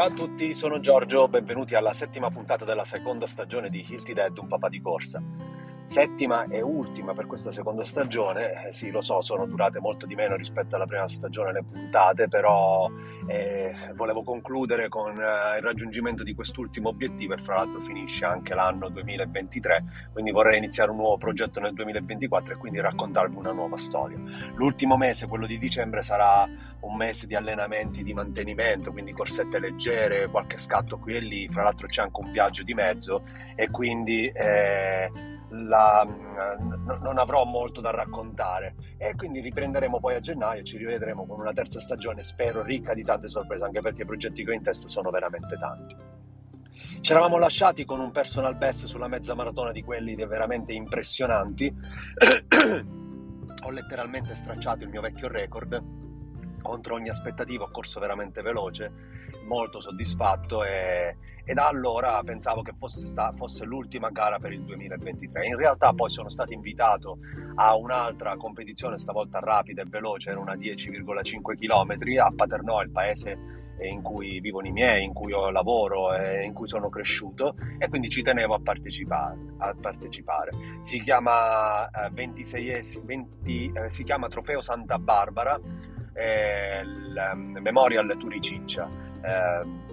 Ciao a tutti, sono Giorgio, benvenuti alla settima puntata della seconda stagione di Hilti Dead, un papà di corsa settima e ultima per questa seconda stagione. Eh, sì, lo so, sono durate molto di meno rispetto alla prima stagione le puntate, però eh, volevo concludere con eh, il raggiungimento di quest'ultimo obiettivo e fra l'altro finisce anche l'anno 2023, quindi vorrei iniziare un nuovo progetto nel 2024 e quindi raccontarvi una nuova storia. L'ultimo mese, quello di dicembre, sarà un mese di allenamenti di mantenimento, quindi corsette leggere, qualche scatto qui e lì, fra l'altro c'è anche un viaggio di mezzo e quindi... La, non avrò molto da raccontare e quindi riprenderemo poi a gennaio, ci rivedremo con una terza stagione, spero ricca di tante sorprese, anche perché i progetti che ho in testa sono veramente tanti. Ci eravamo lasciati con un personal best sulla mezza maratona di quelli veramente impressionanti. ho letteralmente stracciato il mio vecchio record contro ogni aspettativa, ho corso veramente veloce, molto soddisfatto e, e da allora pensavo che fosse, sta, fosse, l'ultima gara per il 2023. In realtà poi sono stato invitato a un'altra competizione, stavolta rapida e veloce, era una 10,5 km a Paternò, il paese in cui vivono i miei, in cui ho lavoro e in cui sono cresciuto e quindi ci tenevo a partecipare. A partecipare. Si, chiama, eh, 26, 20, eh, si chiama Trofeo Santa Barbara il um, Memorial Turiciccia. Eh,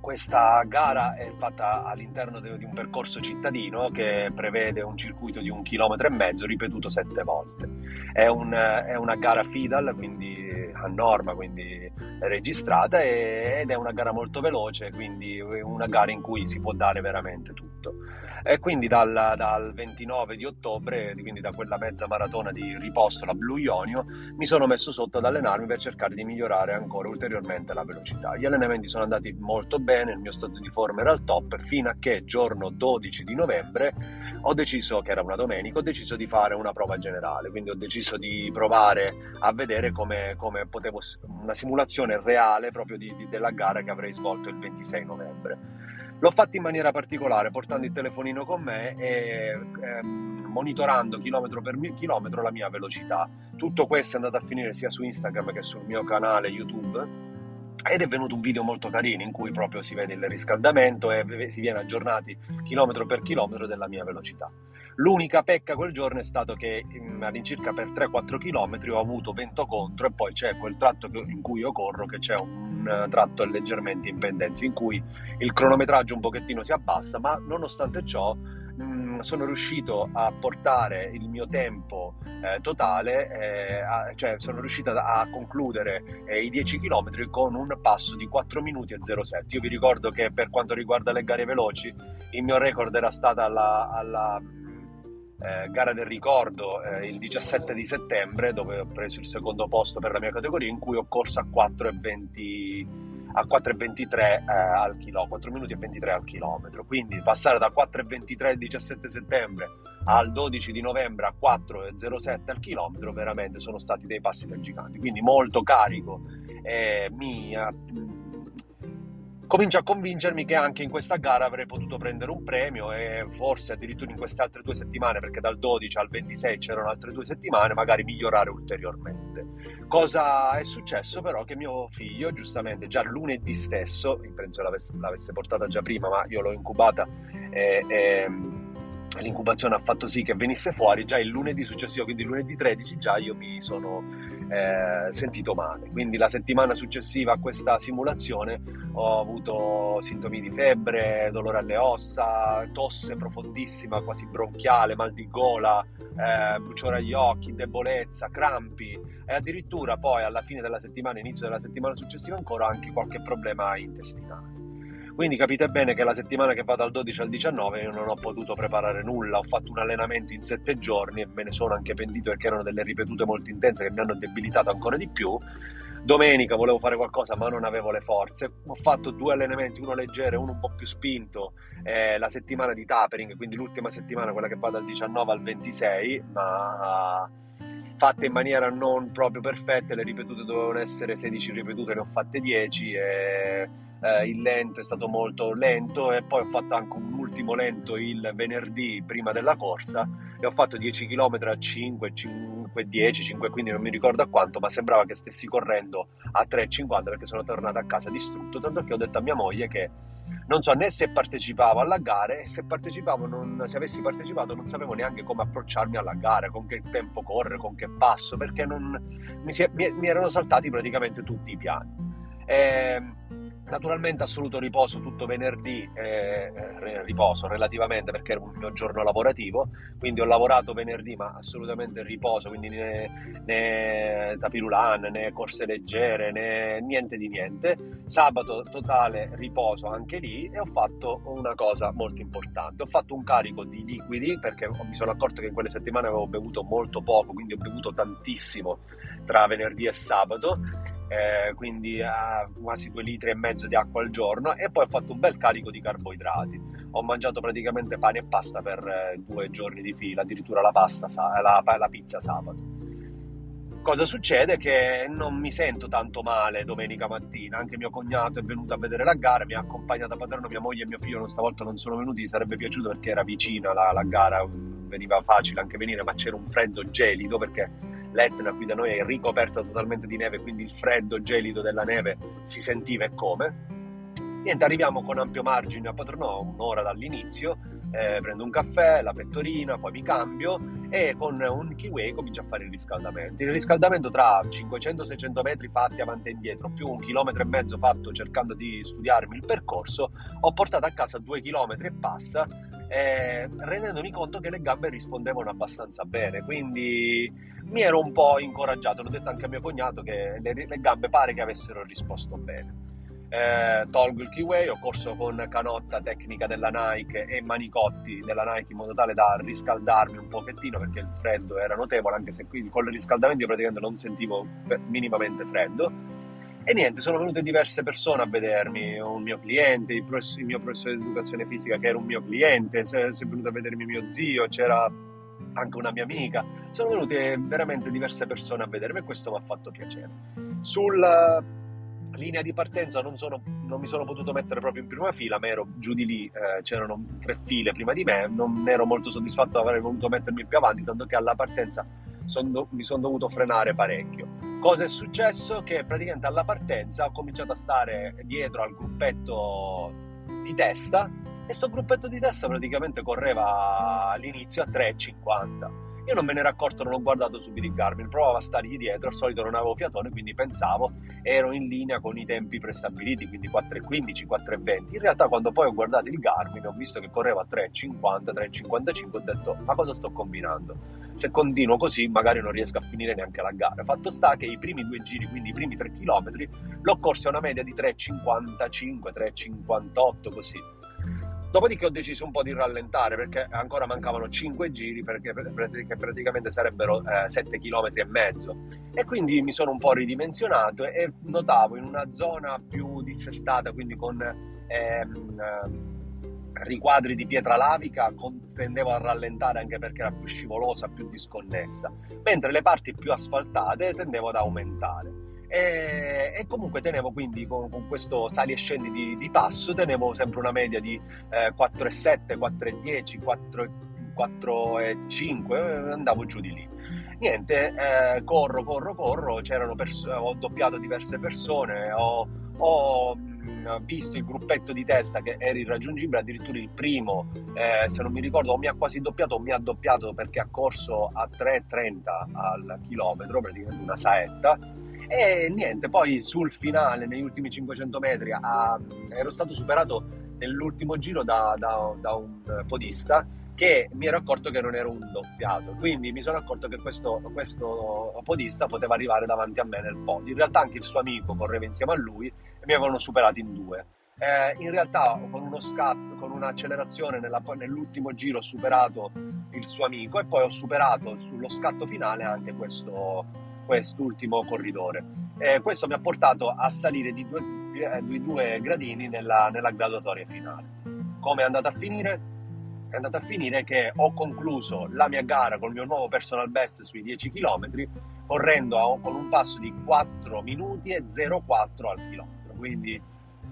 questa gara è fatta all'interno di un percorso cittadino che prevede un circuito di un chilometro e mezzo ripetuto sette volte. È, un, è una gara FIDAL, quindi a norma, quindi registrata ed è una gara molto veloce, quindi una gara in cui si può dare veramente tutto. E quindi dal, dal 29 di ottobre, quindi da quella mezza maratona di riposto, la Blue Ionio, mi sono messo sotto ad allenarmi per cercare di migliorare ancora ulteriormente la velocità. Gli allenamenti sono andati molto bene, il mio stato di forma era al top, fino a che giorno 12 di novembre ho deciso, che era una domenica, ho deciso di fare una prova generale, quindi ho deciso di provare a vedere come, come potevo, una simulazione reale proprio di, di, della gara che avrei svolto il 26 novembre. L'ho fatto in maniera particolare, portando il telefonino con me e ehm, monitorando chilometro per chilometro la mia velocità. Tutto questo è andato a finire sia su Instagram che sul mio canale YouTube ed è venuto un video molto carino in cui proprio si vede il riscaldamento e si viene aggiornati chilometro per chilometro della mia velocità. L'unica pecca quel giorno è stato che all'incirca per 3-4 km ho avuto vento contro e poi c'è quel tratto in cui io corro che c'è un tratto leggermente in pendenza in cui il cronometraggio un pochettino si abbassa ma nonostante ciò sono riuscito a portare il mio tempo eh, totale, eh, a, cioè sono riuscito a, a concludere eh, i 10 km con un passo di 4 minuti e 07. Io vi ricordo che per quanto riguarda le gare veloci, il mio record era stata alla, alla eh, gara del ricordo eh, il 17 di settembre, dove ho preso il secondo posto per la mia categoria, in cui ho corso a 4,20 a 4,23 eh, al chilometro, 4 minuti e 23 al chilometro. Quindi passare da 4,23 il 17 settembre al 12 di novembre a 4,07 al chilometro veramente sono stati dei passi da giganti. Quindi molto carico e mi comincia a convincermi che anche in questa gara avrei potuto prendere un premio e forse addirittura in queste altre due settimane, perché dal 12 al 26 c'erano altre due settimane, magari migliorare ulteriormente. Cosa è successo però? Che mio figlio, giustamente già lunedì stesso, penso l'avesse, l'avesse portata già prima, ma io l'ho incubata e, e l'incubazione ha fatto sì che venisse fuori già il lunedì successivo, quindi lunedì 13 già io mi sono eh, sentito male. Quindi la settimana successiva a questa simulazione ho avuto sintomi di febbre, dolore alle ossa, tosse profondissima, quasi bronchiale, mal di gola, eh, bruciore agli occhi, debolezza, crampi e addirittura poi alla fine della settimana, inizio della settimana successiva ancora anche qualche problema intestinale. Quindi capite bene che la settimana che va dal 12 al 19 io non ho potuto preparare nulla, ho fatto un allenamento in sette giorni e me ne sono anche pentito perché erano delle ripetute molto intense che mi hanno debilitato ancora di più. Domenica volevo fare qualcosa ma non avevo le forze, ho fatto due allenamenti, uno leggero e uno un po' più spinto, eh, la settimana di tapering, quindi l'ultima settimana, quella che va dal 19 al 26, ma fatte in maniera non proprio perfetta, le ripetute dovevano essere 16 ripetute, ne ho fatte 10 e eh, il lento è stato molto lento e poi ho fatto anche un ultimo lento il venerdì prima della corsa e ho fatto 10 km a 5, 5, 10, 5, quindi non mi ricordo a quanto, ma sembrava che stessi correndo a 3,50 perché sono tornato a casa distrutto, tanto che ho detto a mia moglie che non so né se partecipavo alla gara e se partecipavo non, se avessi partecipato non sapevo neanche come approcciarmi alla gara, con che tempo correre, con che passo, perché non, mi, si, mi, mi erano saltati praticamente tutti i piani. E, ehm, Naturalmente assoluto riposo tutto venerdì, eh, eh riposo relativamente perché era un mio giorno lavorativo, quindi ho lavorato venerdì ma assolutamente riposo, quindi né, né tapirulan, né corse leggere, né niente di niente. Sabato totale riposo anche lì e ho fatto una cosa molto importante, ho fatto un carico di liquidi perché mi sono accorto che in quelle settimane avevo bevuto molto poco, quindi ho bevuto tantissimo tra venerdì e sabato eh, quindi a quasi due litri e mezzo di acqua al giorno e poi ho fatto un bel carico di carboidrati. Ho mangiato praticamente pane e pasta per eh, due giorni di fila, addirittura la, pasta, la, la pizza sabato. Cosa succede? Che non mi sento tanto male domenica mattina, anche mio cognato è venuto a vedere la gara, mi ha accompagnato a Paterno, mia moglie e mio figlio stavolta non sono venuti, sarebbe piaciuto perché era vicina la, la gara, veniva facile anche venire, ma c'era un freddo gelido perché l'Etna qui da noi è ricoperta totalmente di neve, quindi il freddo gelido della neve si sentiva e come. Niente, arriviamo con ampio margine a Patronò, un'ora dall'inizio, eh, prendo un caffè, la pettorina, poi mi cambio e con un kiwi comincio a fare il riscaldamento. Il riscaldamento tra 500-600 metri fatti avanti e indietro, più un chilometro e mezzo fatto cercando di studiarmi il percorso, ho portato a casa due chilometri e passa, eh, rendendomi conto che le gambe rispondevano abbastanza bene. Quindi mi ero un po' incoraggiato, l'ho detto anche a mio cognato che le, le gambe pare che avessero risposto bene. Eh, tolgo il keyway, ho corso con canotta tecnica della Nike e manicotti della Nike in modo tale da riscaldarmi un pochettino perché il freddo era notevole, anche se qui con il riscaldamento io praticamente non sentivo minimamente freddo. E niente, sono venute diverse persone a vedermi, un mio cliente, il, professor, il mio professore di educazione fisica che era un mio cliente, si è venuto a vedermi mio zio, c'era anche una mia amica, sono venute veramente diverse persone a vedermi e questo mi ha fatto piacere. Sulla linea di partenza non, sono, non, mi sono potuto mettere proprio in prima fila, ma ero giù di lì, eh, c'erano tre file prima di me, non ero molto soddisfatto, avrei voluto mettermi più avanti, tanto che alla partenza son do, mi sono dovuto frenare parecchio. Cosa è successo? Che praticamente alla partenza ho cominciato a stare dietro al gruppetto di testa e sto gruppetto di testa praticamente correva all'inizio a 3,50. Io non me ne ero accorto, non ho guardato subito il Garmin, provavo a stargli dietro, al solito non avevo fiatone, quindi pensavo ero in linea con i tempi prestabiliti, quindi 4,15, 4,20. In realtà quando poi ho guardato il Garmin ho visto che correva a 3,50, 3,55, ho detto ma cosa sto combinando? Se continuo così magari non riesco a finire neanche la gara. Fatto sta che i primi due giri, quindi i primi 3 km, l'ho corso a una media di 3,55, 3,58 così Dopodiché ho deciso un po' di rallentare perché ancora mancavano 5 giri perché, perché praticamente sarebbero eh, 7 km e mezzo e quindi mi sono un po' ridimensionato e notavo in una zona più dissestata, quindi con ehm, riquadri di pietra lavica, tendevo a rallentare anche perché era più scivolosa, più disconnessa, mentre le parti più asfaltate tendevo ad aumentare. E, e, comunque tenevo quindi con, con, questo sali e scendi di, di, passo, tenevo sempre una media di eh, 4,7, 4,10, 4, 4,5, andavo giù di lì. Niente, eh, corro, corro, corro, pers- ho doppiato diverse persone, ho, ho visto il gruppetto di testa che era irraggiungibile, addirittura il primo, eh, se non mi ricordo, o mi ha quasi doppiato o mi ha doppiato perché ha corso a 3,30 al chilometro, praticamente una saetta e niente, poi sul finale, negli ultimi 500 metri, a, ero stato superato nell'ultimo giro da, da, da, un podista che mi ero accorto che non ero un doppiato. Quindi mi sono accorto che questo, questo podista poteva arrivare davanti a me nel podio. In realtà anche il suo amico correva insieme a lui e mi avevano superato in due. Eh, in realtà con uno scatto, con un'accelerazione nella, nell'ultimo giro ho superato il suo amico e poi ho superato sullo scatto finale anche questo, quest'ultimo corridore. Eh, questo mi ha portato a salire di due, eh, di due gradini nella, nella graduatoria finale. Come è andata a finire? è andata a finire che ho concluso la mia gara con il mio nuovo personal best sui 10 km correndo a, con un passo di 4 minuti e 0,4 al chilometro. Quindi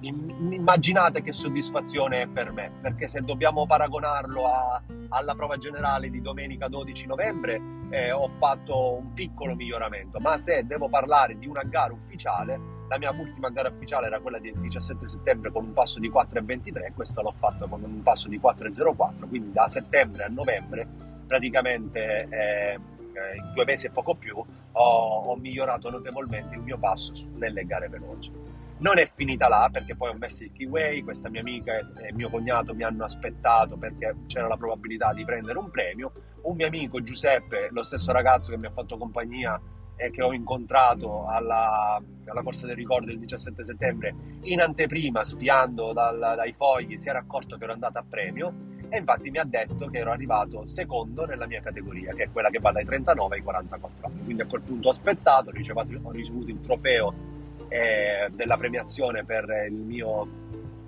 immaginate che soddisfazione è per me, perché se dobbiamo paragonarlo a, alla prova generale di domenica 12 novembre eh, ho fatto un piccolo miglioramento, ma se devo parlare di una gara ufficiale, la mia ultima gara ufficiale era quella del 17 settembre con un passo di 4,23, questo l'ho fatto con un passo di 4,04, quindi da settembre a novembre praticamente eh, in due mesi e poco più ho, ho migliorato notevolmente il mio passo nelle gare veloci. Non è finita là perché poi ho messo il keyway, questa mia amica e mio cognato mi hanno aspettato perché c'era la probabilità di prendere un premio. Un mio amico Giuseppe, lo stesso ragazzo che mi ha fatto compagnia e che ho incontrato alla, alla Corsa del Ricordo il 17 settembre, in anteprima, spiando dal, dai fogli, si era accorto che ero andato a premio e infatti mi ha detto che ero arrivato secondo nella mia categoria, che è quella che va dai 39 ai 44 anni. Quindi a quel punto ho aspettato, ho ricevuto il trofeo eh, della premiazione per, mio,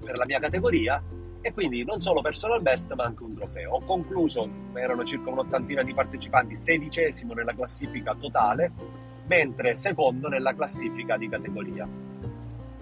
per la mia categoria e quindi non solo personal best ma anche un trofeo. Ho concluso, erano circa un'ottantina di partecipanti, sedicesimo nella classifica totale, mentre secondo nella classifica di categoria.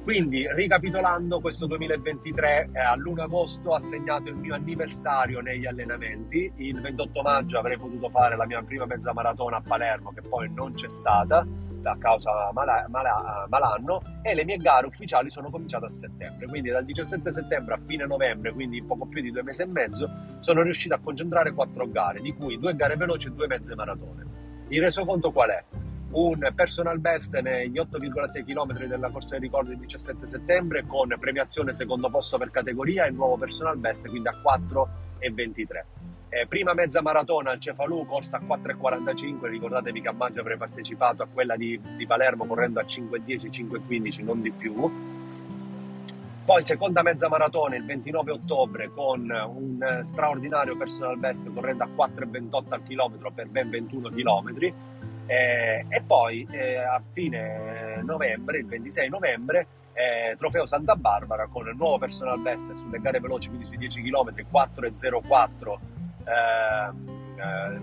Quindi, ricapitolando, questo 2023 eh, all'1 agosto ha segnato il mio anniversario negli allenamenti. Il 28 maggio avrei potuto fare la mia prima mezza maratona a Palermo, che poi non c'è stata a causa mala, mala, malanno e le mie gare ufficiali sono cominciate a settembre. Quindi dal 17 settembre a fine novembre quindi poco più di due mesi e mezzo sono riuscito a concentrare quattro gare di cui due gare veloci e due mezze maratone. Il resoconto qual è? un personal best negli 8,6 km della corsa del ricordo del 17 settembre con premiazione secondo posto per categoria e nuovo personal best quindi a 4,23 eh, prima mezza maratona al Cefalù, corsa a 4,45, ricordatevi che a maggio avrei partecipato a quella di, di Palermo correndo a 5,10, 5,15, non di più. Poi seconda mezza maratona il 29 ottobre con un straordinario personal best correndo a 4,28 al chilometro per ben 21 chilometri. Eh, e poi eh, a fine novembre, il 26 novembre, eh, Trofeo Santa Barbara con il nuovo personal best sulle gare veloci, quindi sui 10 km, 4,04 Ehm, eh,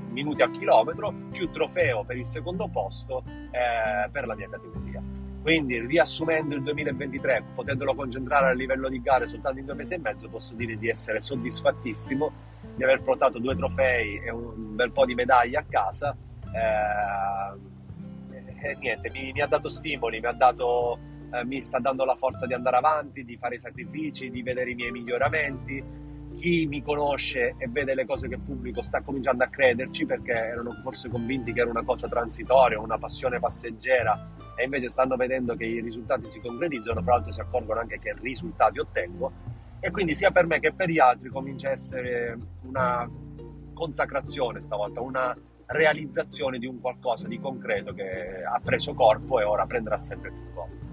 minuti al chilometro, più trofeo per il secondo posto eh, per la mia categoria. Quindi riassumendo il 2023, potendolo concentrare a livello di gare soltanto in due mesi e mezzo, posso dire di essere soddisfattissimo di aver portato due trofei e un bel po' di medaglie a casa. Eh, e niente, mi, mi, ha dato stimoli, mi, ha dato, eh, mi sta dando la forza di andare avanti, di fare i sacrifici, di vedere i miei miglioramenti chi mi conosce e vede le cose che pubblico sta cominciando a crederci perché erano forse convinti che era una cosa transitoria, una passione passeggera e invece stanno vedendo che i risultati si concretizzano, fra l'altro si accorgono anche che risultati ottengo e quindi sia per me che per gli altri comincia a essere una consacrazione stavolta, una realizzazione di un qualcosa di concreto che ha preso corpo e ora prenderà sempre più corpo.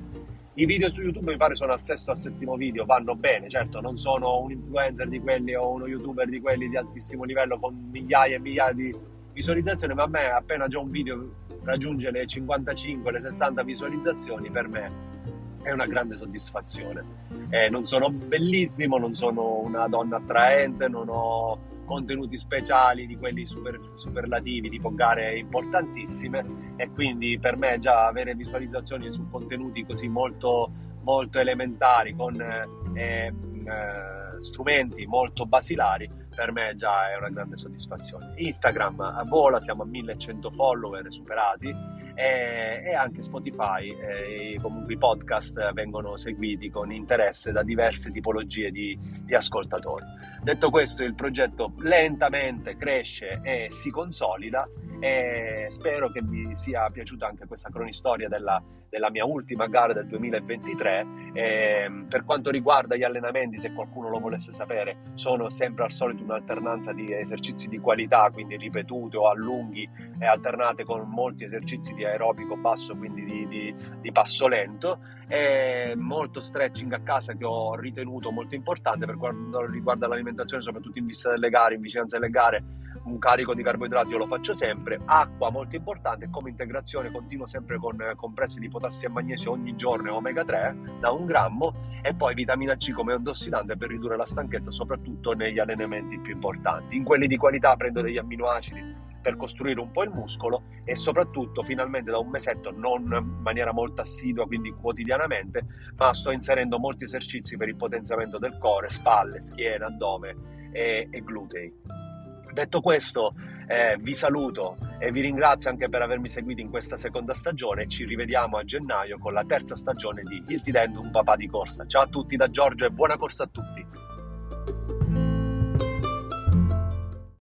I video su YouTube mi pare sono al sesto al settimo video, vanno bene, certo non sono un influencer di quelli o uno youtuber di quelli di altissimo livello con migliaia e migliaia di visualizzazioni, ma a me appena già un video raggiunge le 55, le 60 visualizzazioni, per me è una grande soddisfazione. Eh, non sono bellissimo, non sono una donna attraente, non ho contenuti speciali di quelli super, superlativi, tipo gare importantissime e quindi per me già avere visualizzazioni su contenuti così molto, molto elementari con eh, eh, strumenti molto basilari per me già è una grande soddisfazione. Instagram a vola, siamo a 1100 follower superati e, e anche Spotify e comunque i podcast vengono seguiti con interesse da diverse tipologie di, di ascoltatori. Detto questo, il progetto lentamente cresce e si consolida e spero che vi sia piaciuta anche questa cronistoria della, della mia ultima gara del 2023. E, per quanto riguarda gli allenamenti, se qualcuno lo volesse sapere, sono sempre al solito un'alternanza di esercizi di qualità, quindi ripetute o a lunghi e alternate con molti esercizi di aerobico basso, quindi di, di, di passo lento, e molto stretching a casa che ho ritenuto molto importante per quanto riguarda l'alimentazione, soprattutto in vista delle gare, in vicinanza delle gare un carico di carboidrati io lo faccio sempre, acqua molto importante, come integrazione continuo sempre con compresse di potassio e magnesio ogni giorno omega 3 da un grammo e poi vitamina C come antossidante per ridurre la stanchezza soprattutto negli allenamenti più importanti. In quelli di qualità prendo degli amminoacidi per costruire un po' il muscolo e soprattutto finalmente da un mesetto non in maniera molto assidua, quindi quotidianamente, ma sto inserendo molti esercizi per il potenziamento del core, spalle, schiena, addome e, e glutei. Detto questo, eh, vi saluto e vi ringrazio anche per avermi seguito in questa seconda stagione. Ci rivediamo a gennaio con la terza stagione di Il Ti Dendo un papà di corsa. Ciao a tutti da Giorgio e buona corsa a tutti.